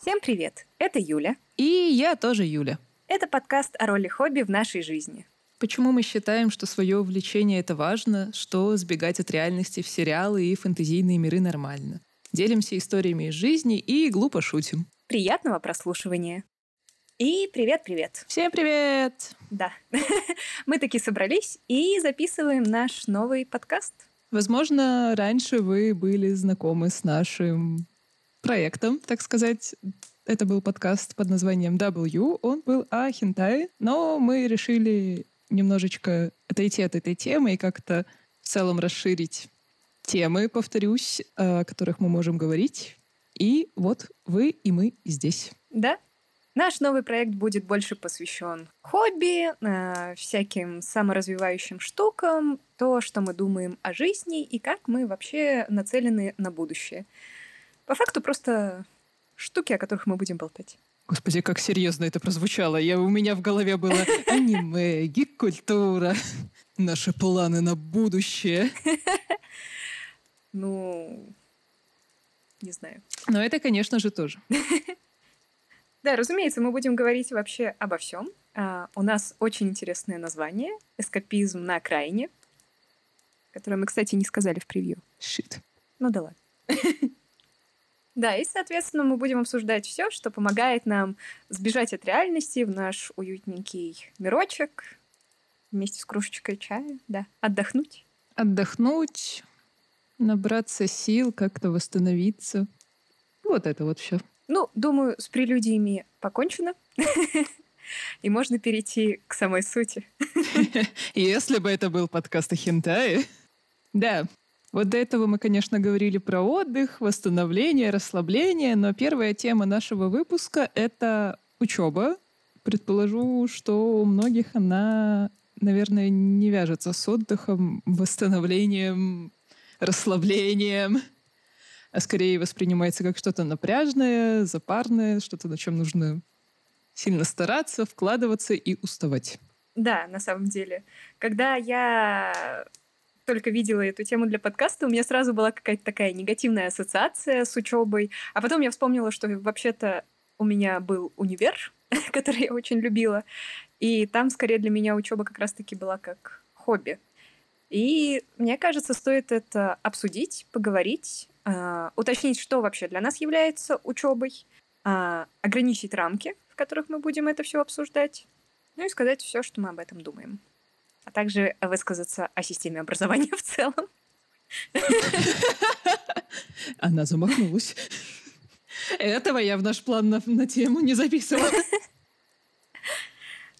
Всем привет! Это Юля. И я тоже Юля. Это подкаст о роли хобби в нашей жизни. Почему мы считаем, что свое увлечение — это важно, что сбегать от реальности в сериалы и фэнтезийные миры нормально. Делимся историями из жизни и глупо шутим. Приятного прослушивания. И привет-привет. Всем привет! Да. Мы таки собрались и записываем наш новый подкаст. Возможно, раньше вы были знакомы с нашим проектом, так сказать. Это был подкаст под названием W. Он был о хентай, но мы решили немножечко отойти от этой темы и как-то в целом расширить темы, повторюсь, о которых мы можем говорить. И вот вы и мы здесь. Да, Наш новый проект будет больше посвящен хобби, э, всяким саморазвивающим штукам, то, что мы думаем о жизни и как мы вообще нацелены на будущее. По факту просто штуки, о которых мы будем болтать. Господи, как серьезно это прозвучало. Я, у меня в голове было аниме, гик-культура, наши планы на будущее. Ну, не знаю. Но это, конечно же, тоже. Да, разумеется, мы будем говорить вообще обо всем. Uh, у нас очень интересное название «Эскапизм на окраине», которое мы, кстати, не сказали в превью. Shit. Ну да ладно. Да, и, соответственно, мы будем обсуждать все, что помогает нам сбежать от реальности в наш уютненький мирочек вместе с кружечкой чая, да, отдохнуть. Отдохнуть, набраться сил, как-то восстановиться. Вот это вот все. Ну, думаю, с прелюдиями покончено. И можно перейти к самой сути. Если бы это был подкаст о хентае. Да, вот до этого мы, конечно, говорили про отдых, восстановление, расслабление, но первая тема нашего выпуска — это учеба. Предположу, что у многих она, наверное, не вяжется с отдыхом, восстановлением, расслаблением, а скорее воспринимается как что-то напряжное, запарное, что-то, на чем нужно сильно стараться, вкладываться и уставать. Да, на самом деле. Когда я только видела эту тему для подкаста, у меня сразу была какая-то такая негативная ассоциация с учебой. А потом я вспомнила, что вообще-то у меня был универ, который я очень любила. И там скорее для меня учеба как раз-таки была как хобби. И мне кажется, стоит это обсудить, поговорить, э, уточнить, что вообще для нас является учебой, э, ограничить рамки, в которых мы будем это все обсуждать, ну и сказать все, что мы об этом думаем а также высказаться о системе образования в целом. Она замахнулась. Этого я в наш план на, на тему не записывала.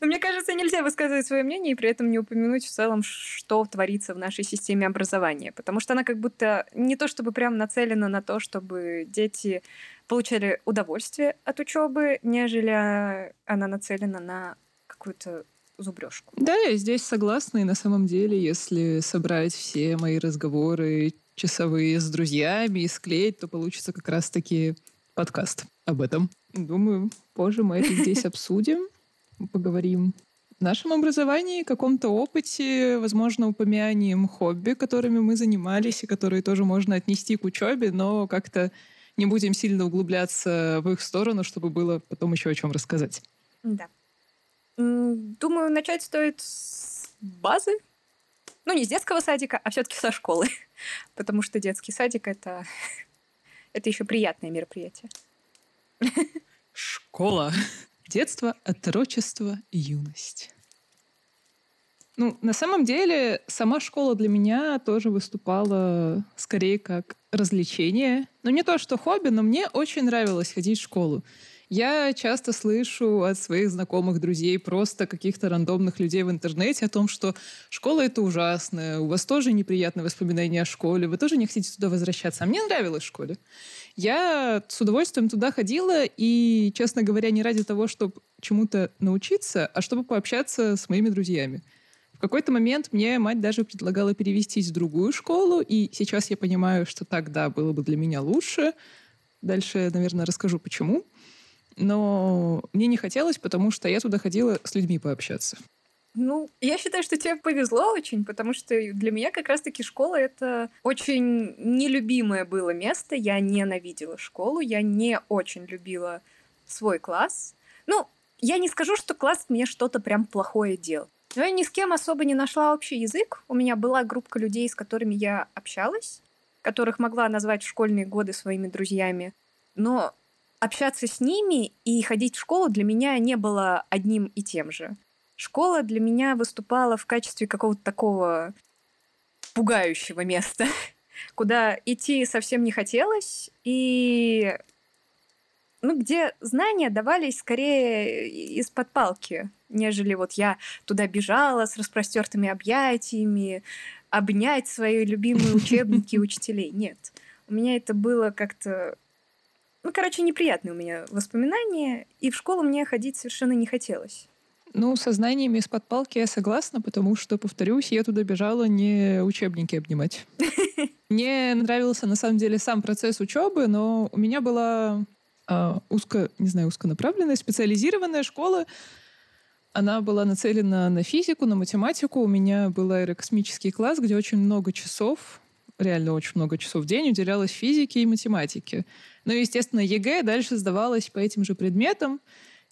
Но мне кажется, нельзя высказывать свое мнение и при этом не упомянуть в целом, что творится в нашей системе образования. Потому что она как будто не то чтобы прям нацелена на то, чтобы дети получали удовольствие от учебы, нежели она нацелена на какую-то зубрежку. Да, я здесь согласна. И на самом деле, если собрать все мои разговоры часовые с друзьями и склеить, то получится как раз-таки подкаст об этом. Думаю, позже мы это здесь обсудим, поговорим в нашем образовании, каком-то опыте, возможно, упомянем хобби, которыми мы занимались, и которые тоже можно отнести к учебе, но как-то не будем сильно углубляться в их сторону, чтобы было потом еще о чем рассказать. Да. Думаю, начать стоит с базы. Ну, не с детского садика, а все-таки со школы. Потому что детский садик это, это еще приятное мероприятие. Школа. Детство, отрочество, юность. Ну, на самом деле, сама школа для меня тоже выступала скорее как развлечение. Ну, не то, что хобби, но мне очень нравилось ходить в школу. Я часто слышу от своих знакомых, друзей, просто каких-то рандомных людей в интернете о том, что школа — это ужасно, у вас тоже неприятные воспоминания о школе, вы тоже не хотите туда возвращаться. А мне нравилось в школе. Я с удовольствием туда ходила, и, честно говоря, не ради того, чтобы чему-то научиться, а чтобы пообщаться с моими друзьями. В какой-то момент мне мать даже предлагала перевестись в другую школу, и сейчас я понимаю, что тогда было бы для меня лучше. Дальше, наверное, расскажу, почему. Но мне не хотелось, потому что я туда ходила с людьми пообщаться. Ну, я считаю, что тебе повезло очень, потому что для меня как раз-таки школа — это очень нелюбимое было место. Я ненавидела школу, я не очень любила свой класс. Ну, я не скажу, что класс мне что-то прям плохое делал. Но я ни с кем особо не нашла общий язык. У меня была группа людей, с которыми я общалась, которых могла назвать в школьные годы своими друзьями. Но общаться с ними и ходить в школу для меня не было одним и тем же. Школа для меня выступала в качестве какого-то такого пугающего места, куда идти совсем не хотелось, и ну, где знания давались скорее из-под палки, нежели вот я туда бежала с распростертыми объятиями, обнять свои любимые учебники учителей. Нет. У меня это было как-то... Ну, короче, неприятные у меня воспоминания, и в школу мне ходить совершенно не хотелось. Ну, со знаниями из-под палки я согласна, потому что, повторюсь, я туда бежала не учебники обнимать. Мне нравился, на самом деле, сам процесс учебы, но у меня была э, узко, не знаю, узконаправленная, специализированная школа. Она была нацелена на физику, на математику. У меня был аэрокосмический класс, где очень много часов, реально очень много часов в день уделялось физике и математике. Ну и, естественно, ЕГЭ дальше сдавалось по этим же предметам.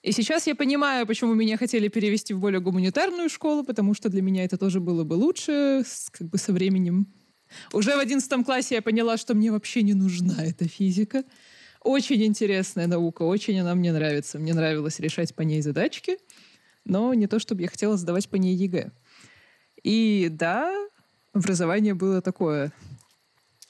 И сейчас я понимаю, почему меня хотели перевести в более гуманитарную школу, потому что для меня это тоже было бы лучше, как бы со временем. Уже в одиннадцатом классе я поняла, что мне вообще не нужна эта физика. Очень интересная наука, очень она мне нравится. Мне нравилось решать по ней задачки, но не то, чтобы я хотела сдавать по ней ЕГЭ. И да, образование было такое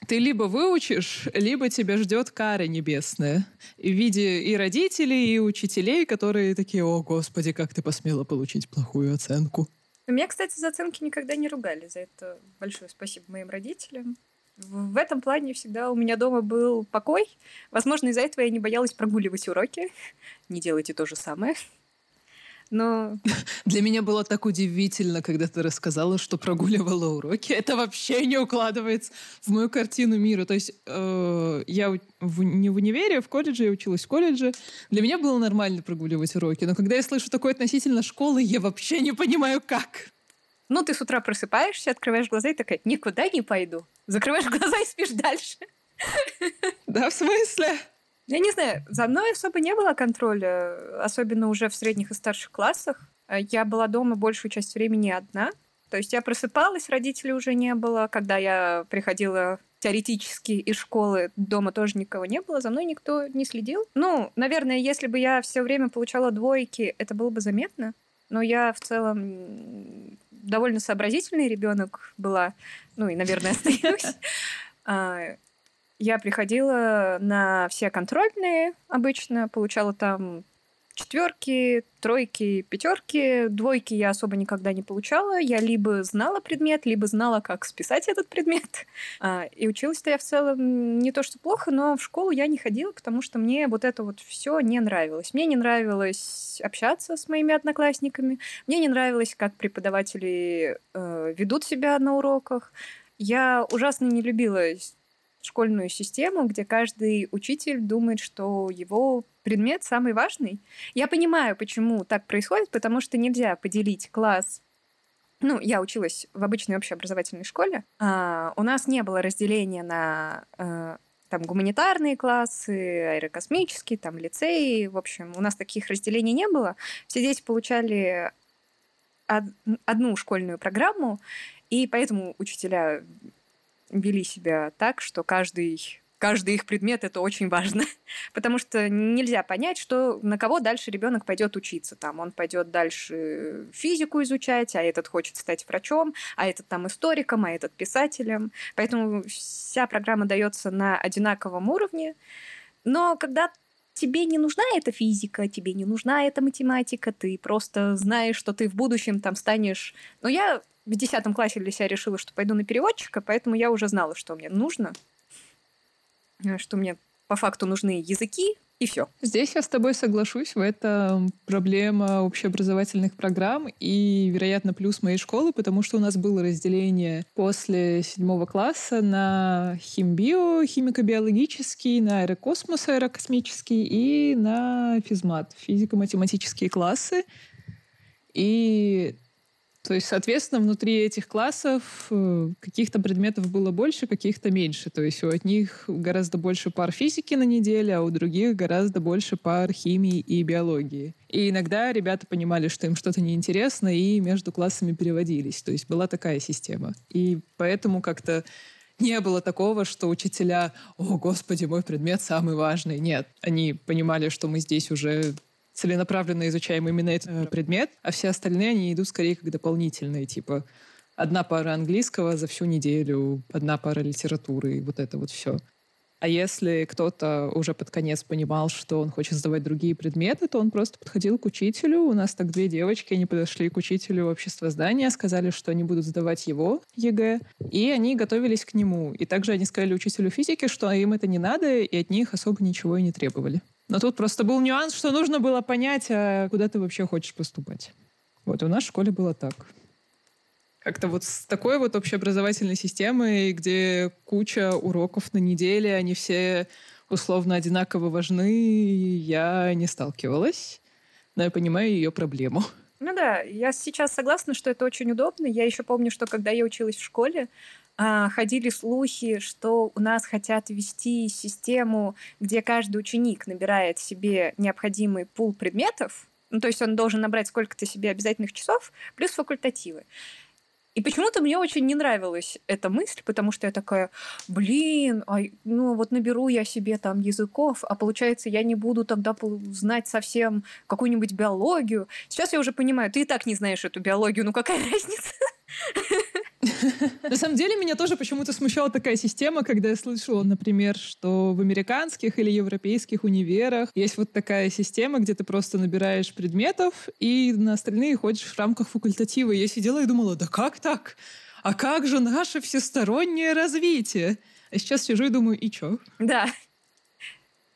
ты либо выучишь, либо тебя ждет кара небесная в виде и родителей, и учителей, которые такие, о, господи, как ты посмела получить плохую оценку. Меня, кстати, за оценки никогда не ругали. За это большое спасибо моим родителям. В этом плане всегда у меня дома был покой. Возможно, из-за этого я не боялась прогуливать уроки. Не делайте то же самое. Но... Для меня было так удивительно, когда ты рассказала, что прогуливала уроки. Это вообще не укладывается в мою картину мира. То есть э, я в, не в универе, а в колледже, я училась в колледже. Для меня было нормально прогуливать уроки. Но когда я слышу такое относительно школы, я вообще не понимаю, как. Ну, ты с утра просыпаешься, открываешь глаза и такая, никуда не пойду. Закрываешь глаза и спишь дальше. Да, в смысле? Я не знаю, за мной особо не было контроля, особенно уже в средних и старших классах. А я была дома большую часть времени одна. То есть я просыпалась, родителей уже не было. Когда я приходила теоретически из школы, дома тоже никого не было, за мной никто не следил. Ну, наверное, если бы я все время получала двойки, это было бы заметно. Но я в целом довольно сообразительный ребенок была, ну и, наверное, остаюсь. Я приходила на все контрольные обычно, получала там четверки, тройки, пятерки, двойки я особо никогда не получала. Я либо знала предмет, либо знала, как списать этот предмет. А, и училась-то я в целом не то что плохо, но в школу я не ходила, потому что мне вот это вот все не нравилось. Мне не нравилось общаться с моими одноклассниками, мне не нравилось, как преподаватели э, ведут себя на уроках. Я ужасно не любила школьную систему, где каждый учитель думает, что его предмет самый важный. Я понимаю, почему так происходит, потому что нельзя поделить класс ну, я училась в обычной общеобразовательной школе. А, у нас не было разделения на а, там гуманитарные классы, аэрокосмические, там лицеи. В общем, у нас таких разделений не было. Все дети получали од- одну школьную программу, и поэтому учителя вели себя так, что каждый каждый их предмет это очень важно, потому что нельзя понять, что на кого дальше ребенок пойдет учиться. Там он пойдет дальше физику изучать, а этот хочет стать врачом, а этот там историком, а этот писателем. Поэтому вся программа дается на одинаковом уровне. Но когда тебе не нужна эта физика, тебе не нужна эта математика, ты просто знаешь, что ты в будущем там станешь... Но я в десятом классе для себя решила, что пойду на переводчика, поэтому я уже знала, что мне нужно, э, что мне по факту нужны языки, и все. Здесь я с тобой соглашусь. В этом проблема общеобразовательных программ и, вероятно, плюс моей школы, потому что у нас было разделение после седьмого класса на химбио, химико-биологический, на аэрокосмос, аэрокосмический и на физмат, физико-математические классы. И То есть, соответственно, внутри этих классов э, каких-то предметов было больше, каких-то меньше. То есть у одних гораздо больше пар физики на неделе, а у других гораздо больше пар химии и биологии. И иногда ребята понимали, что им что-то неинтересно, и между классами переводились. То есть была такая система. И поэтому как-то не было такого, что учителя, о, господи, мой предмет самый важный. Нет, они понимали, что мы здесь уже целенаправленно изучаем именно этот э, предмет, а все остальные, они идут скорее как дополнительные, типа одна пара английского за всю неделю, одна пара литературы, и вот это вот все. А если кто-то уже под конец понимал, что он хочет сдавать другие предметы, то он просто подходил к учителю. У нас так две девочки, они подошли к учителю обществознания, сказали, что они будут сдавать его ЕГЭ, и они готовились к нему. И также они сказали учителю физики, что им это не надо, и от них особо ничего и не требовали. Но тут просто был нюанс, что нужно было понять, а куда ты вообще хочешь поступать. Вот, у нас в школе было так. Как-то вот с такой вот общеобразовательной системой, где куча уроков на неделе, они все условно одинаково важны, я не сталкивалась. Но я понимаю ее проблему. Ну да, я сейчас согласна, что это очень удобно. Я еще помню, что когда я училась в школе, ходили слухи, что у нас хотят ввести систему, где каждый ученик набирает себе необходимый пул предметов, ну, то есть он должен набрать сколько-то себе обязательных часов, плюс факультативы. И почему-то мне очень не нравилась эта мысль, потому что я такая, блин, а, ну вот наберу я себе там языков, а получается я не буду тогда знать совсем какую-нибудь биологию. Сейчас я уже понимаю, ты и так не знаешь эту биологию, ну какая разница? На самом деле меня тоже почему-то смущала такая система, когда я слышала, например, что в американских или европейских универах есть вот такая система, где ты просто набираешь предметов и на остальные ходишь в рамках факультатива. Я сидела и думала, да как так? А как же наше всестороннее развитие? А сейчас сижу и думаю, и чё? Да.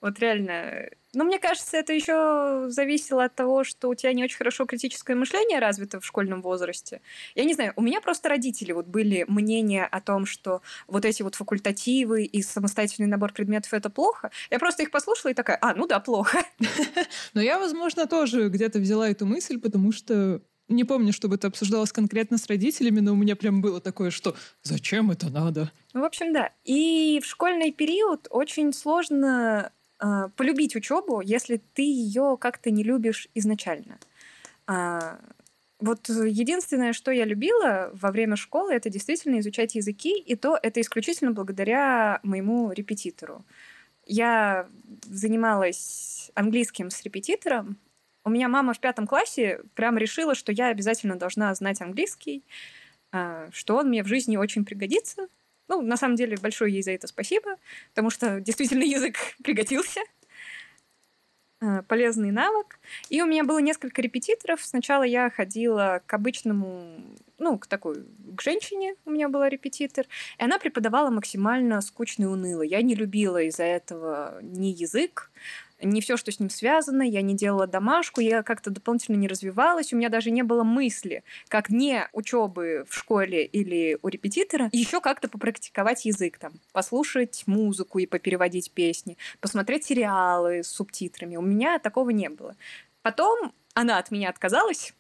Вот реально, ну, мне кажется, это еще зависело от того, что у тебя не очень хорошо критическое мышление развито в школьном возрасте. Я не знаю, у меня просто родители вот были мнения о том, что вот эти вот факультативы и самостоятельный набор предметов это плохо. Я просто их послушала и такая, а, ну да, плохо. Но я, возможно, тоже где-то взяла эту мысль, потому что не помню, чтобы это обсуждалось конкретно с родителями, но у меня прям было такое, что зачем это надо? Ну, в общем, да. И в школьный период очень сложно а, полюбить учебу, если ты ее как-то не любишь изначально. А, вот единственное, что я любила во время школы, это действительно изучать языки, и то это исключительно благодаря моему репетитору. Я занималась английским с репетитором. У меня мама в пятом классе прям решила, что я обязательно должна знать английский, а, что он мне в жизни очень пригодится. Ну, на самом деле, большое ей за это спасибо, потому что действительно язык пригодился. Э, полезный навык. И у меня было несколько репетиторов. Сначала я ходила к обычному, ну, к такой, к женщине у меня была репетитор, и она преподавала максимально скучно и уныло. Я не любила из-за этого ни язык, не все, что с ним связано, я не делала домашку, я как-то дополнительно не развивалась, у меня даже не было мысли, как не учебы в школе или у репетитора, еще как-то попрактиковать язык, там, послушать музыку и попереводить песни, посмотреть сериалы с субтитрами. У меня такого не было. Потом она от меня отказалась,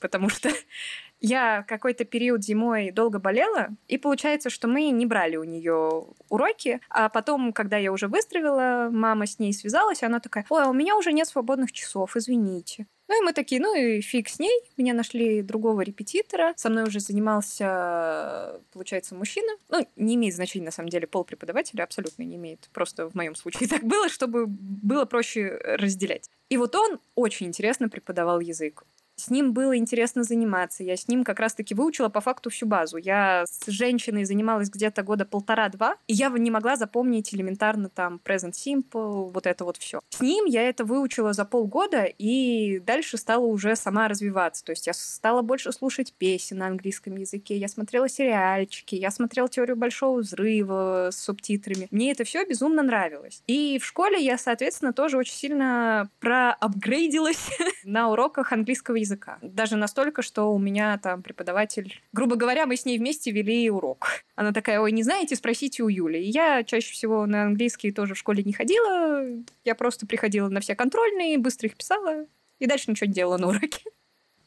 потому что я какой-то период зимой долго болела, и получается, что мы не брали у нее уроки, а потом, когда я уже выздоровела, мама с ней связалась, и она такая, ой, а у меня уже нет свободных часов, извините. Ну и мы такие, ну и фиг с ней. Меня нашли другого репетитора. Со мной уже занимался, получается, мужчина. Ну, не имеет значения, на самом деле, пол преподавателя абсолютно не имеет. Просто в моем случае так было, чтобы было проще разделять. И вот он очень интересно преподавал язык. С ним было интересно заниматься. Я с ним как раз-таки выучила по факту всю базу. Я с женщиной занималась где-то года полтора-два, и я не могла запомнить элементарно там present simple, вот это вот все. С ним я это выучила за полгода, и дальше стала уже сама развиваться. То есть я стала больше слушать песен на английском языке, я смотрела сериальчики, я смотрела теорию большого взрыва с субтитрами. Мне это все безумно нравилось. И в школе я, соответственно, тоже очень сильно проапгрейдилась на уроках английского языка. Даже настолько, что у меня там преподаватель... Грубо говоря, мы с ней вместе вели урок. Она такая, ой, не знаете, спросите у Юли. И я чаще всего на английский тоже в школе не ходила. Я просто приходила на все контрольные, быстро их писала, и дальше ничего не делала на уроке.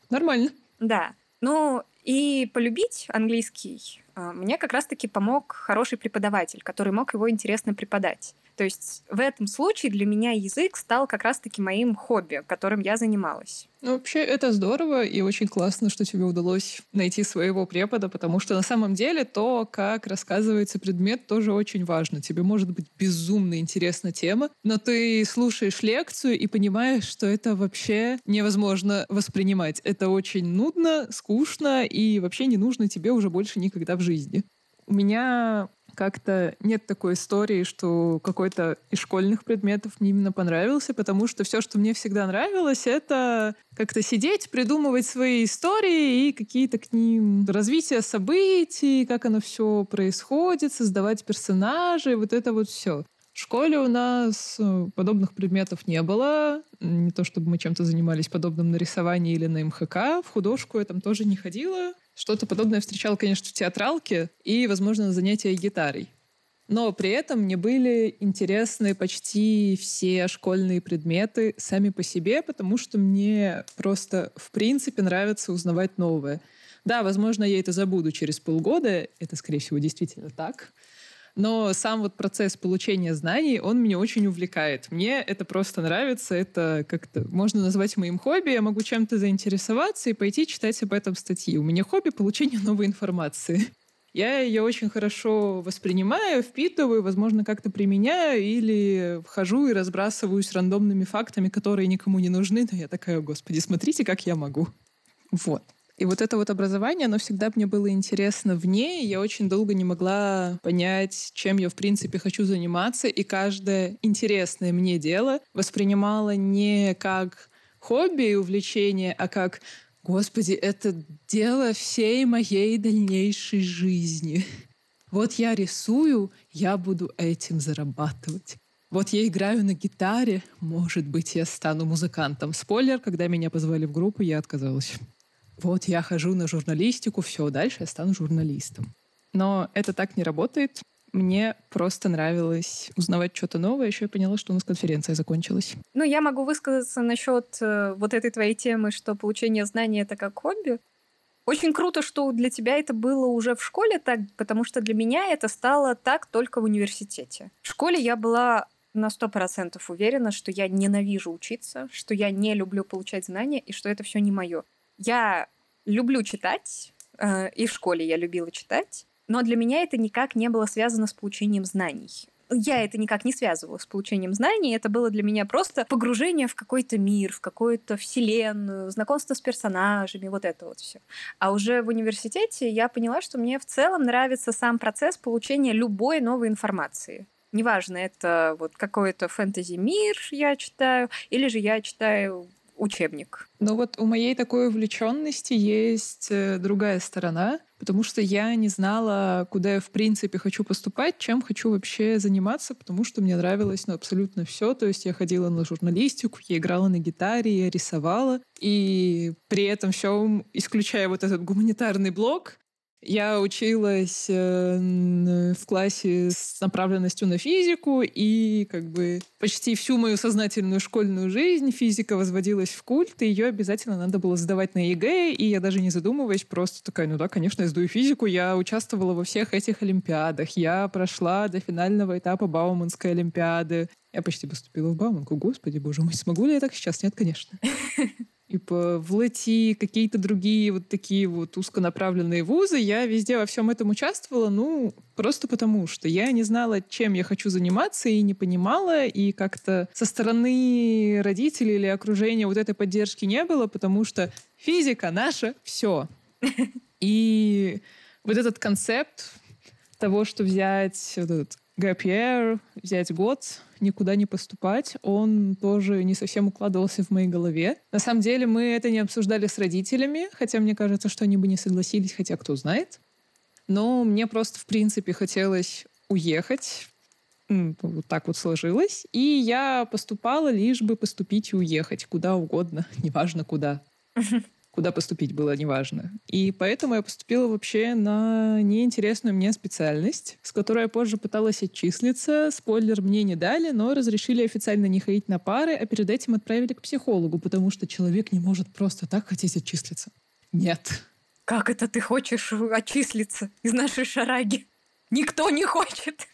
Нормально. Да. Ну, и полюбить английский а, мне как раз-таки помог хороший преподаватель, который мог его интересно преподать. То есть в этом случае для меня язык стал как раз-таки моим хобби, которым я занималась. Ну, вообще, это здорово и очень классно, что тебе удалось найти своего препода, потому что на самом деле то, как рассказывается предмет, тоже очень важно. Тебе может быть безумно интересна тема, но ты слушаешь лекцию и понимаешь, что это вообще невозможно воспринимать. Это очень нудно, скучно и вообще не нужно тебе уже больше никогда в жизни. У меня как-то нет такой истории, что какой-то из школьных предметов мне именно понравился, потому что все, что мне всегда нравилось, это как-то сидеть, придумывать свои истории и какие-то к ним развитие событий, как оно все происходит, создавать персонажей, вот это вот все. В школе у нас э, подобных предметов не было. Не то чтобы мы чем-то занимались подобным на рисовании или на МХК. В художку я там тоже не ходила. Что-то подобное встречал, конечно, в театралке и, возможно, на занятия гитарой. Но при этом мне были интересны почти все школьные предметы сами по себе, потому что мне просто в принципе нравится узнавать новое. Да, возможно, я это забуду через полгода, это, скорее всего, действительно так. Но сам вот процесс получения знаний, он меня очень увлекает. Мне это просто нравится, это как-то можно назвать моим хобби, я могу чем-то заинтересоваться и пойти читать об этом статьи. У меня хобби — получение новой информации. Я ее очень хорошо воспринимаю, впитываю, возможно, как-то применяю или вхожу и разбрасываюсь рандомными фактами, которые никому не нужны, но я такая, господи, смотрите, как я могу. Вот. И вот это вот образование, оно всегда мне было интересно вне, и я очень долго не могла понять, чем я, в принципе, хочу заниматься, и каждое интересное мне дело воспринимала не как хобби и увлечение, а как Господи, это дело всей моей дальнейшей жизни. Вот я рисую, я буду этим зарабатывать. Вот я играю на гитаре, может быть, я стану музыкантом. Спойлер, когда меня позвали в группу, я отказалась вот я хожу на журналистику, все, дальше я стану журналистом. Но это так не работает. Мне просто нравилось узнавать что-то новое. Еще я поняла, что у нас конференция закончилась. Ну, я могу высказаться насчет э, вот этой твоей темы, что получение знаний это как хобби. Очень круто, что для тебя это было уже в школе так, потому что для меня это стало так только в университете. В школе я была на сто процентов уверена, что я ненавижу учиться, что я не люблю получать знания и что это все не мое. Я люблю читать, э, и в школе я любила читать, но для меня это никак не было связано с получением знаний. Я это никак не связывала с получением знаний, это было для меня просто погружение в какой-то мир, в какую-то вселенную, знакомство с персонажами, вот это вот все. А уже в университете я поняла, что мне в целом нравится сам процесс получения любой новой информации. Неважно, это вот какой-то фэнтези-мир я читаю, или же я читаю учебник. Ну вот у моей такой увлеченности есть э, другая сторона, потому что я не знала, куда я в принципе хочу поступать, чем хочу вообще заниматься, потому что мне нравилось ну, абсолютно все. То есть я ходила на журналистику, я играла на гитаре, я рисовала. И при этом все, исключая вот этот гуманитарный блок, я училась э, в классе с направленностью на физику, и как бы почти всю мою сознательную школьную жизнь физика возводилась в культ, и ее обязательно надо было сдавать на ЕГЭ, и я даже не задумываясь, просто такая, ну да, конечно, я сдаю физику, я участвовала во всех этих олимпиадах, я прошла до финального этапа Бауманской олимпиады, я почти поступила в Бауманку, господи, боже мой, смогу ли я так сейчас? Нет, конечно. и по в ЛЭТИ, какие-то другие вот такие вот узконаправленные вузы. Я везде во всем этом участвовала, ну, просто потому что я не знала, чем я хочу заниматься, и не понимала, и как-то со стороны родителей или окружения вот этой поддержки не было, потому что физика наша все. И вот этот концепт того, что взять вот этот gap year, взять год, никуда не поступать, он тоже не совсем укладывался в моей голове. На самом деле мы это не обсуждали с родителями, хотя мне кажется, что они бы не согласились, хотя кто знает. Но мне просто, в принципе, хотелось уехать. Вот так вот сложилось. И я поступала лишь бы поступить и уехать куда угодно, неважно куда куда поступить было неважно. И поэтому я поступила вообще на неинтересную мне специальность, с которой я позже пыталась отчислиться. Спойлер мне не дали, но разрешили официально не ходить на пары, а перед этим отправили к психологу, потому что человек не может просто так хотеть отчислиться. Нет. как это ты хочешь отчислиться из нашей шараги? Никто не хочет.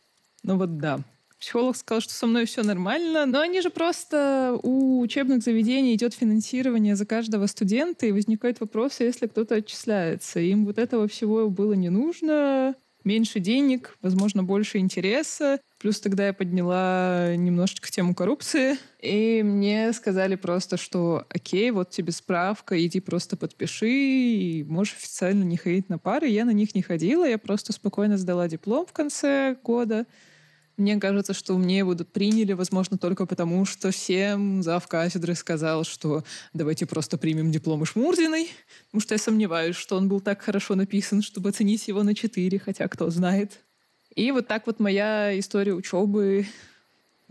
Ну вот да. Психолог сказал, что со мной все нормально, но они же просто у учебных заведений идет финансирование за каждого студента, и возникает вопрос, а если кто-то отчисляется. Им вот этого всего было не нужно, меньше денег, возможно, больше интереса. Плюс тогда я подняла немножечко тему коррупции. И мне сказали просто, что окей, вот тебе справка, иди просто подпиши, и можешь официально не ходить на пары. Я на них не ходила, я просто спокойно сдала диплом в конце года. Мне кажется, что мне будут приняли, возможно, только потому, что всем зав кафедры сказал, что давайте просто примем диплом Ишмурзиной, потому что я сомневаюсь, что он был так хорошо написан, чтобы оценить его на 4, хотя кто знает. И вот так вот моя история учебы,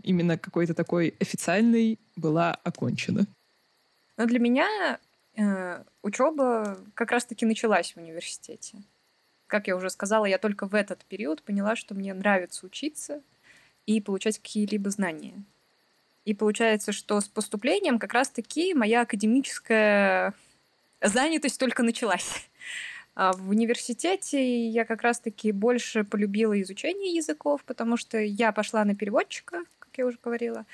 именно какой-то такой официальной, была окончена. Но для меня э, учеба как раз-таки началась в университете. Как я уже сказала, я только в этот период поняла, что мне нравится учиться, и получать какие-либо знания. И получается, что с поступлением как раз-таки моя академическая занятость только началась. А в университете я как раз-таки больше полюбила изучение языков, потому что я пошла на переводчика, как я уже говорила.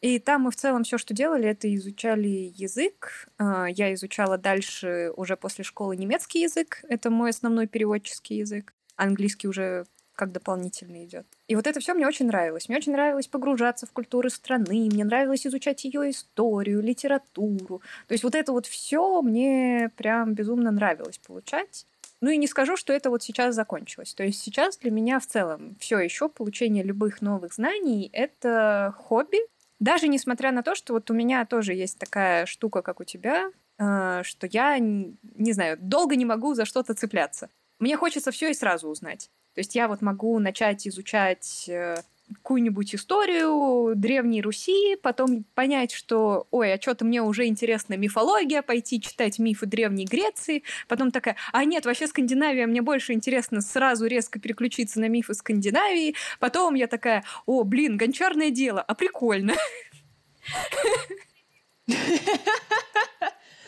И там мы в целом все, что делали, это изучали язык. А, я изучала дальше уже после школы немецкий язык. Это мой основной переводческий язык. Английский уже как дополнительный идет. И вот это все мне очень нравилось. Мне очень нравилось погружаться в культуры страны, мне нравилось изучать ее историю, литературу. То есть вот это вот все мне прям безумно нравилось получать. Ну и не скажу, что это вот сейчас закончилось. То есть сейчас для меня в целом все еще получение любых новых знаний — это хобби. Даже несмотря на то, что вот у меня тоже есть такая штука, как у тебя, э, что я, не знаю, долго не могу за что-то цепляться. Мне хочется все и сразу узнать. То есть я вот могу начать изучать э, какую-нибудь историю Древней Руси, потом понять, что, ой, а что-то мне уже интересна мифология, пойти читать мифы Древней Греции, потом такая, а нет, вообще Скандинавия, мне больше интересно сразу резко переключиться на мифы Скандинавии, потом я такая, о, блин, гончарное дело, а прикольно.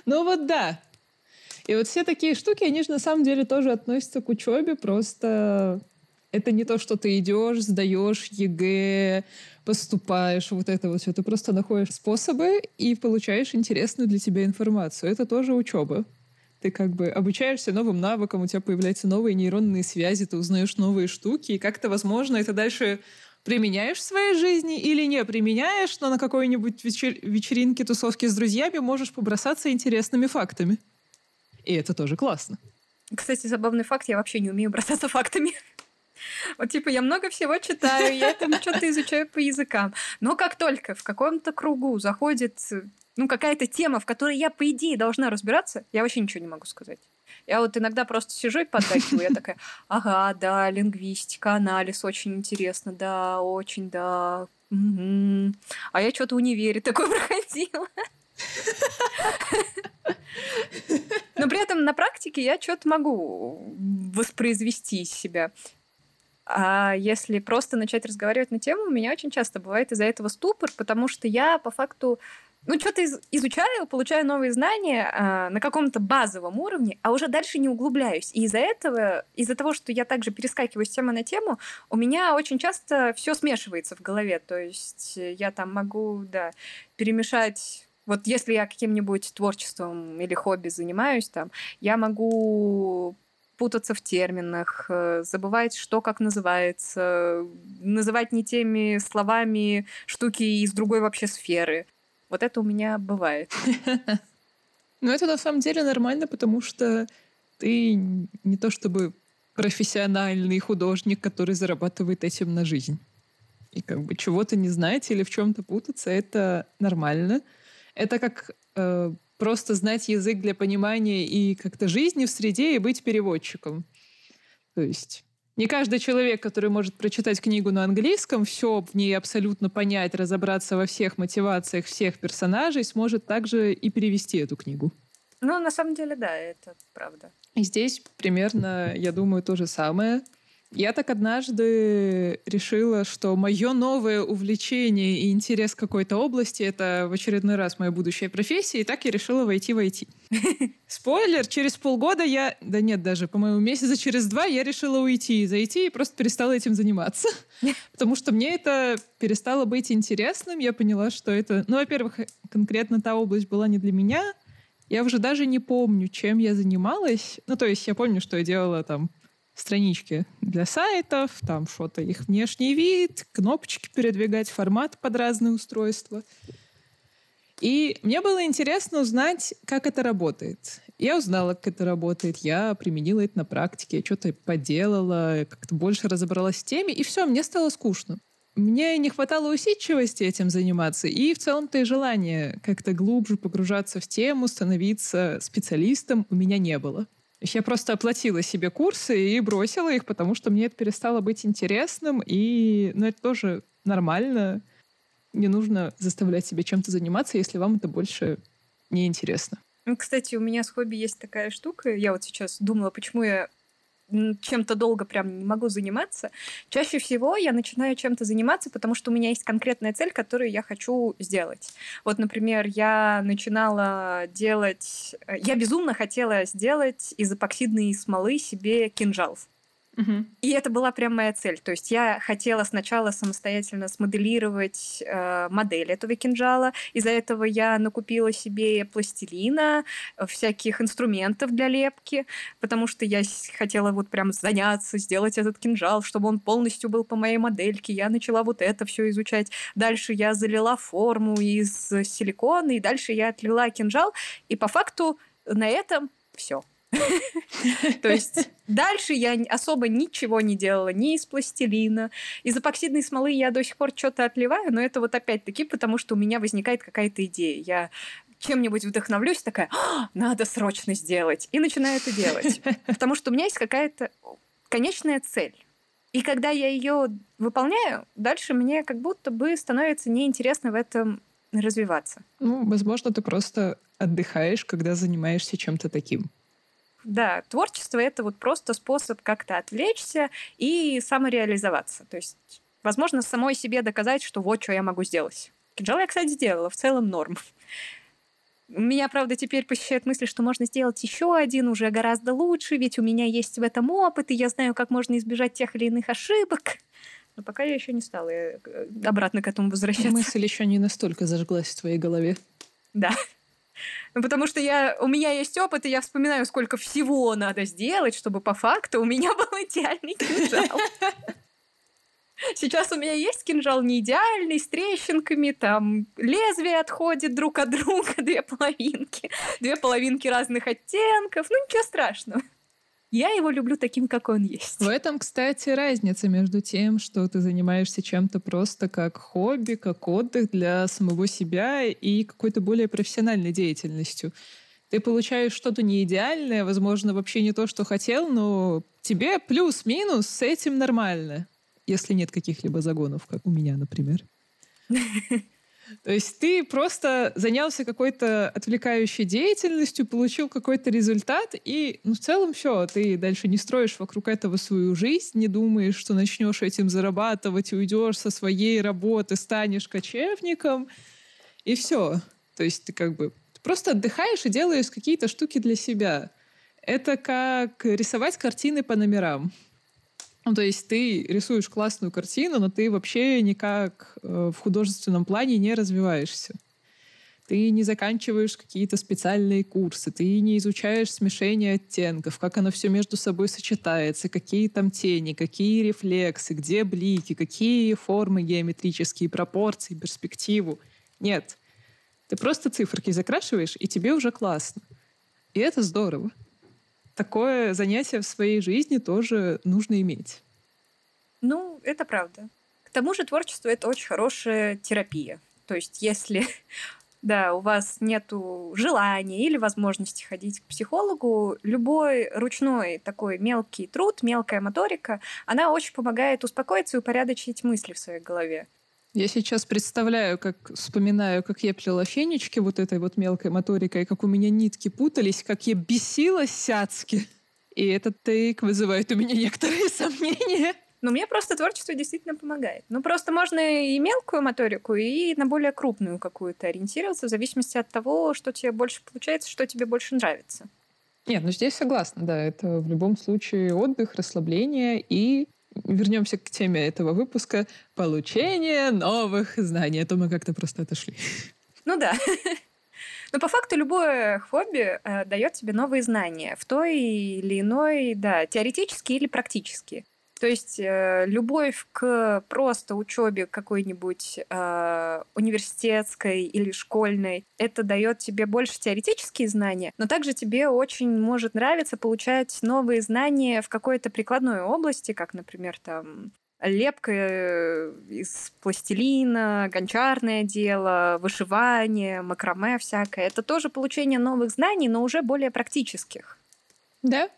Ну вот да, и вот все такие штуки, они же на самом деле тоже относятся к учебе, просто это не то, что ты идешь, сдаешь ЕГЭ, поступаешь, вот это вот все. Ты просто находишь способы и получаешь интересную для тебя информацию. Это тоже учеба. Ты как бы обучаешься новым навыкам, у тебя появляются новые нейронные связи, ты узнаешь новые штуки, и как-то, возможно, это дальше применяешь в своей жизни или не применяешь, но на какой-нибудь вечер- вечеринке, тусовке с друзьями можешь побросаться интересными фактами. И это тоже классно. Кстати, забавный факт, я вообще не умею бросаться фактами. Вот типа я много всего читаю, я там что-то изучаю по языкам. Но как только в каком-то кругу заходит ну, какая-то тема, в которой я, по идее, должна разбираться, я вообще ничего не могу сказать. Я вот иногда просто сижу и поддакиваю. Я такая, ага, да, лингвистика, анализ, очень интересно, да, очень, да. Угу. А я что-то в универе такое проходила. Но при этом на практике я что-то могу воспроизвести из себя. А если просто начать разговаривать на тему, у меня очень часто бывает из-за этого ступор, потому что я по факту ну, что-то из- изучаю, получаю новые знания а, на каком-то базовом уровне, а уже дальше не углубляюсь. И из-за этого, из-за того, что я также перескакиваю с темы на тему, у меня очень часто все смешивается в голове. То есть я там могу, да, перемешать вот если я каким-нибудь творчеством или хобби занимаюсь, там, я могу путаться в терминах, э, забывать, что как называется, называть не теми словами штуки из другой вообще сферы. Вот это у меня бывает. Ну, это на самом деле нормально, потому что ты не то чтобы профессиональный художник, который зарабатывает этим на жизнь. И как бы чего-то не знать или в чем-то путаться, это нормально. Это как э, просто знать язык для понимания и как-то жизни в среде и быть переводчиком. То есть не каждый человек, который может прочитать книгу на английском, все в ней абсолютно понять, разобраться во всех мотивациях всех персонажей, сможет также и перевести эту книгу. Ну, на самом деле, да, это правда. И здесь примерно, я думаю, то же самое. Я так однажды решила, что мое новое увлечение и интерес к какой-то области — это в очередной раз моя будущая профессия, и так я решила войти в IT. Спойлер, через полгода я... Да нет, даже, по-моему, месяца через два я решила уйти из IT и просто перестала этим заниматься. Потому что мне это перестало быть интересным. Я поняла, что это... Ну, во-первых, конкретно та область была не для меня. Я уже даже не помню, чем я занималась. Ну, то есть я помню, что я делала там странички для сайтов, там что-то их внешний вид, кнопочки передвигать, формат под разные устройства. И мне было интересно узнать, как это работает. Я узнала, как это работает, я применила это на практике, я что-то поделала, как-то больше разобралась в теме, и все, мне стало скучно. Мне не хватало усидчивости этим заниматься, и в целом-то и желания как-то глубже погружаться в тему, становиться специалистом у меня не было. Я просто оплатила себе курсы и бросила их, потому что мне это перестало быть интересным, и ну, это тоже нормально. Не нужно заставлять себя чем-то заниматься, если вам это больше не интересно. Ну, кстати, у меня с хобби есть такая штука. Я вот сейчас думала, почему я чем-то долго прям не могу заниматься, чаще всего я начинаю чем-то заниматься, потому что у меня есть конкретная цель, которую я хочу сделать. Вот, например, я начинала делать... Э, я безумно хотела сделать из эпоксидной смолы себе кинжал. И это была прям моя цель. То есть я хотела сначала самостоятельно смоделировать э, модель этого кинжала. Из-за этого я накупила себе пластилина, всяких инструментов для лепки, потому что я хотела вот прям заняться, сделать этот кинжал, чтобы он полностью был по моей модельке. Я начала вот это все изучать. Дальше я залила форму из силикона, и дальше я отлила кинжал. И по факту на этом все. То есть дальше я особо ничего не делала, ни из пластилина. Из эпоксидной смолы я до сих пор что-то отливаю, но это вот опять-таки потому, что у меня возникает какая-то идея. Я чем-нибудь вдохновлюсь, такая, «А, надо срочно сделать. И начинаю это делать. Потому что у меня есть какая-то конечная цель. И когда я ее выполняю, дальше мне как будто бы становится неинтересно в этом развиваться. Ну, возможно, ты просто отдыхаешь, когда занимаешься чем-то таким. Да, творчество — это вот просто способ как-то отвлечься и самореализоваться. То есть, возможно, самой себе доказать, что вот что я могу сделать. Кинжал я, кстати, сделала, в целом норм. Меня, правда, теперь посещает мысль, что можно сделать еще один уже гораздо лучше, ведь у меня есть в этом опыт, и я знаю, как можно избежать тех или иных ошибок. Но пока я еще не стала э, обратно к этому возвращаться. Мысль еще не настолько зажглась в твоей голове. Да. Потому что я, у меня есть опыт, и я вспоминаю, сколько всего надо сделать, чтобы по факту у меня был идеальный кинжал. Сейчас у меня есть кинжал не идеальный, с трещинками, там лезвие отходит друг от друга, две половинки, две половинки разных оттенков, ну ничего страшного. Я его люблю таким, как он есть. В этом, кстати, разница между тем, что ты занимаешься чем-то просто как хобби, как отдых для самого себя и какой-то более профессиональной деятельностью. Ты получаешь что-то не идеальное, возможно, вообще не то, что хотел, но тебе плюс-минус с этим нормально, если нет каких-либо загонов, как у меня, например. То есть ты просто занялся какой-то отвлекающей деятельностью, получил какой-то результат, и ну, в целом все, ты дальше не строишь вокруг этого свою жизнь, не думаешь, что начнешь этим зарабатывать, уйдешь со своей работы, станешь кочевником, и все. То есть ты как бы просто отдыхаешь и делаешь какие-то штуки для себя. Это как рисовать картины по номерам. Ну, то есть ты рисуешь классную картину, но ты вообще никак э, в художественном плане не развиваешься. Ты не заканчиваешь какие-то специальные курсы, ты не изучаешь смешение оттенков, как оно все между собой сочетается, какие там тени, какие рефлексы, где блики, какие формы геометрические, пропорции, перспективу. Нет. Ты просто циферки закрашиваешь, и тебе уже классно. И это здорово такое занятие в своей жизни тоже нужно иметь. Ну, это правда. К тому же творчество — это очень хорошая терапия. То есть если да, у вас нет желания или возможности ходить к психологу, любой ручной такой мелкий труд, мелкая моторика, она очень помогает успокоиться и упорядочить мысли в своей голове. Я сейчас представляю, как вспоминаю, как я плела фенечки вот этой вот мелкой моторикой, как у меня нитки путались, как я бесилась сяцки. и этот тейк вызывает у меня некоторые сомнения. Но мне просто творчество действительно помогает. Ну, просто можно и мелкую моторику, и на более крупную какую-то ориентироваться, в зависимости от того, что тебе больше получается, что тебе больше нравится. Нет, ну здесь согласна, да. Это в любом случае отдых, расслабление и вернемся к теме этого выпуска получение новых знаний. А то мы как-то просто отошли. Ну да. Но по факту любое хобби э, дает тебе новые знания в той или иной, да, теоретически или практически. То есть э, любовь к просто учебе какой-нибудь э, университетской или школьной, это дает тебе больше теоретические знания, но также тебе очень может нравиться получать новые знания в какой-то прикладной области, как, например, там лепка из пластилина, гончарное дело, вышивание, макраме всякое. Это тоже получение новых знаний, но уже более практических. Да,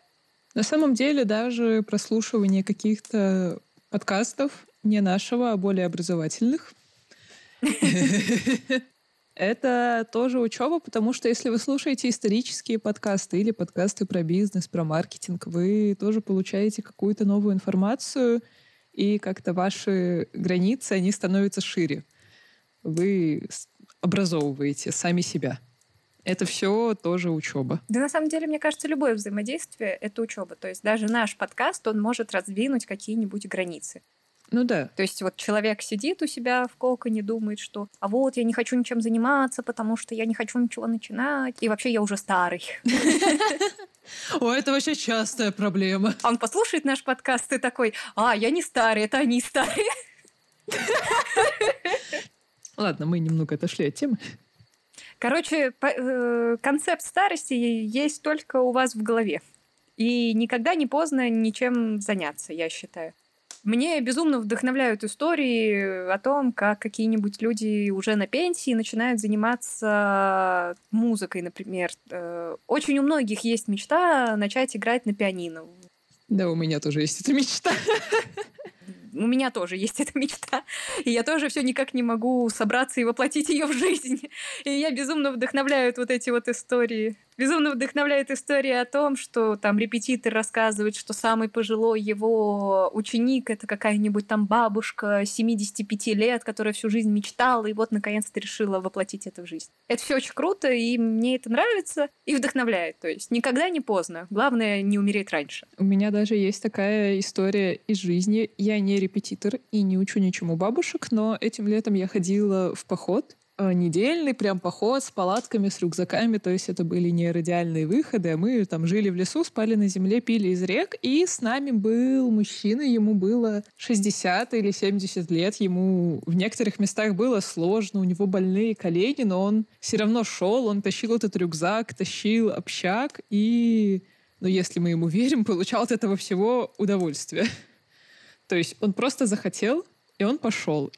на самом деле даже прослушивание каких-то подкастов не нашего, а более образовательных. Это тоже учеба, потому что если вы слушаете исторические подкасты или подкасты про бизнес, про маркетинг, вы тоже получаете какую-то новую информацию, и как-то ваши границы, они становятся шире. Вы образовываете сами себя. Это все тоже учеба. Да, на самом деле, мне кажется, любое взаимодействие — это учеба. То есть даже наш подкаст, он может раздвинуть какие-нибудь границы. Ну да. То есть вот человек сидит у себя в коконе, думает, что а вот я не хочу ничем заниматься, потому что я не хочу ничего начинать, и вообще я уже старый. О, это вообще частая проблема. Он послушает наш подкаст и такой, а, я не старый, это они старые. Ладно, мы немного отошли от темы. Короче, э, концепт старости есть только у вас в голове. И никогда не поздно ничем заняться, я считаю. Мне безумно вдохновляют истории о том, как какие-нибудь люди уже на пенсии начинают заниматься музыкой, например. Э, очень у многих есть мечта начать играть на пианино. Да, у меня тоже есть эта мечта. у меня тоже есть эта мечта, и я тоже все никак не могу собраться и воплотить ее в жизнь. И я безумно вдохновляют вот эти вот истории. Безумно вдохновляет история о том, что там репетитор рассказывает, что самый пожилой его ученик — это какая-нибудь там бабушка 75 лет, которая всю жизнь мечтала, и вот наконец-то решила воплотить это в жизнь. Это все очень круто, и мне это нравится и вдохновляет. То есть никогда не поздно. Главное — не умереть раньше. У меня даже есть такая история из жизни. Я не репетитор и не учу ничему бабушек, но этим летом я ходила в поход, недельный прям поход с палатками, с рюкзаками, то есть это были не радиальные выходы, а мы там жили в лесу, спали на земле, пили из рек, и с нами был мужчина, ему было 60 или 70 лет, ему в некоторых местах было сложно, у него больные колени, но он все равно шел, он тащил этот рюкзак, тащил общак, и, ну, если мы ему верим, получал от этого всего удовольствие. То есть он просто захотел, и он пошел.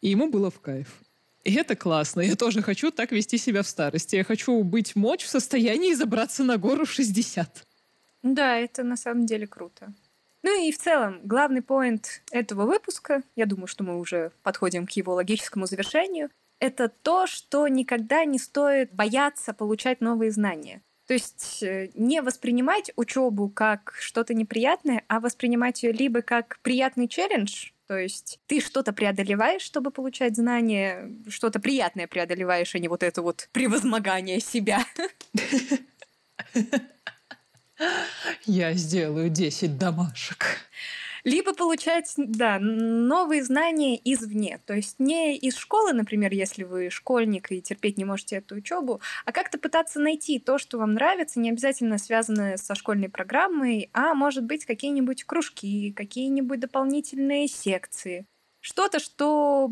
И ему было в кайф. И это классно. Я тоже хочу так вести себя в старости. Я хочу быть мочь в состоянии забраться на гору 60. Да, это на самом деле круто. Ну и в целом, главный поинт этого выпуска, я думаю, что мы уже подходим к его логическому завершению, это то, что никогда не стоит бояться получать новые знания. То есть э, не воспринимать учебу как что-то неприятное, а воспринимать ее либо как приятный челлендж, то есть ты что-то преодолеваешь, чтобы получать знания, что-то приятное преодолеваешь, а не вот это вот превозмогание себя. Я сделаю 10 домашек либо получать, да, новые знания извне. То есть не из школы, например, если вы школьник и терпеть не можете эту учебу, а как-то пытаться найти то, что вам нравится, не обязательно связанное со школьной программой, а может быть какие-нибудь кружки, какие-нибудь дополнительные секции. Что-то, что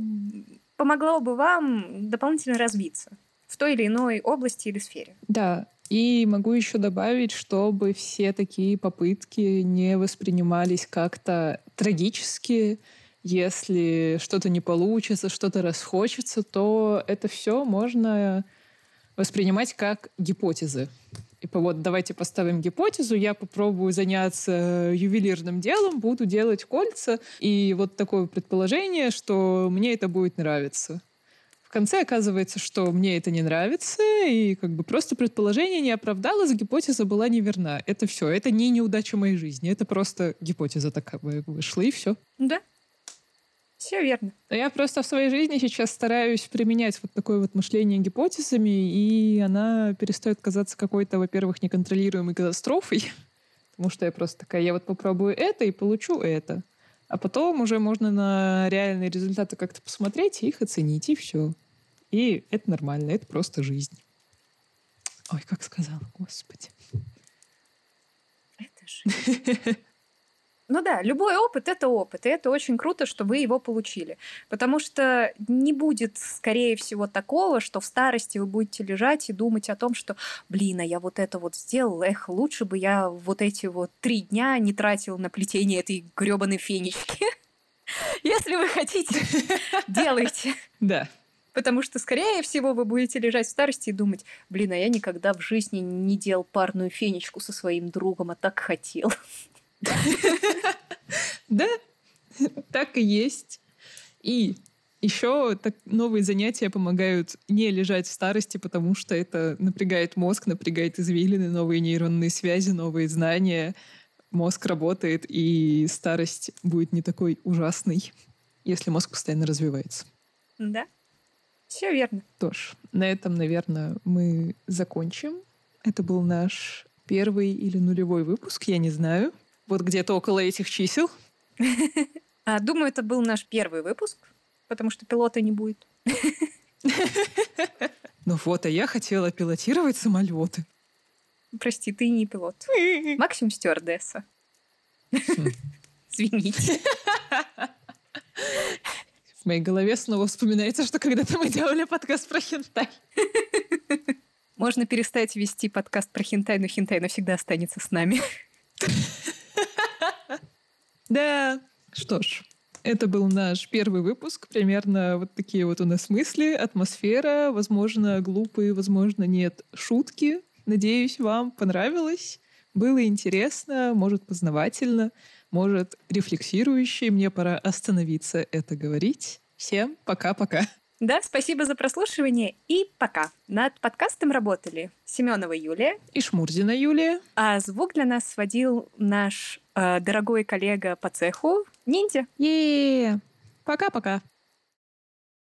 помогло бы вам дополнительно развиться в той или иной области или сфере. Да, и могу еще добавить, чтобы все такие попытки не воспринимались как-то трагически. Если что-то не получится, что-то расхочется, то это все можно воспринимать как гипотезы. И вот давайте поставим гипотезу, я попробую заняться ювелирным делом, буду делать кольца, и вот такое предположение, что мне это будет нравиться В конце оказывается, что мне это не нравится, и как бы просто предположение не оправдалось, гипотеза была неверна. Это все. Это не неудача моей жизни. Это просто гипотеза такая вышла, и все. Да. Все верно. Я просто в своей жизни сейчас стараюсь применять вот такое вот мышление гипотезами, и она перестает казаться какой-то, во-первых, неконтролируемой катастрофой, потому что я просто такая, я вот попробую это и получу это. А потом уже можно на реальные результаты как-то посмотреть и их оценить, и все. И это нормально, это просто жизнь. Ой, как сказала, господи. Это жизнь. Ну да, любой опыт — это опыт, и это очень круто, что вы его получили. Потому что не будет, скорее всего, такого, что в старости вы будете лежать и думать о том, что, блин, а я вот это вот сделал, эх, лучше бы я вот эти вот три дня не тратил на плетение этой гребаной фенечки. Если вы хотите, делайте. Да. Потому что, скорее всего, вы будете лежать в старости и думать, блин, а я никогда в жизни не делал парную фенечку со своим другом, а так хотел. Да, так и есть. И еще так, новые занятия помогают не лежать в старости, потому что это напрягает мозг, напрягает извилины, новые нейронные связи, новые знания. Мозг работает, и старость будет не такой ужасной, если мозг постоянно развивается. Да, все верно. Тоже. На этом, наверное, мы закончим. Это был наш первый или нулевой выпуск, я не знаю вот где-то около этих чисел. А, думаю, это был наш первый выпуск, потому что пилота не будет. Ну вот, а я хотела пилотировать самолеты. Прости, ты не пилот. Максимум стюардесса. Хм. Извините. В моей голове снова вспоминается, что когда-то мы делали подкаст про хентай. Можно перестать вести подкаст про хентай, но хентай навсегда останется с нами. Да. Что ж, это был наш первый выпуск. Примерно вот такие вот у нас мысли, атмосфера, возможно, глупые, возможно, нет, шутки. Надеюсь, вам понравилось. Было интересно, может, познавательно, может, рефлексирующе. Мне пора остановиться это говорить. Всем пока-пока. Да, спасибо за прослушивание и пока. Над подкастом работали Семенова Юлия и Шмурзина Юлия. А звук для нас сводил наш дорогой коллега по цеху Ниндзя. е Пока-пока.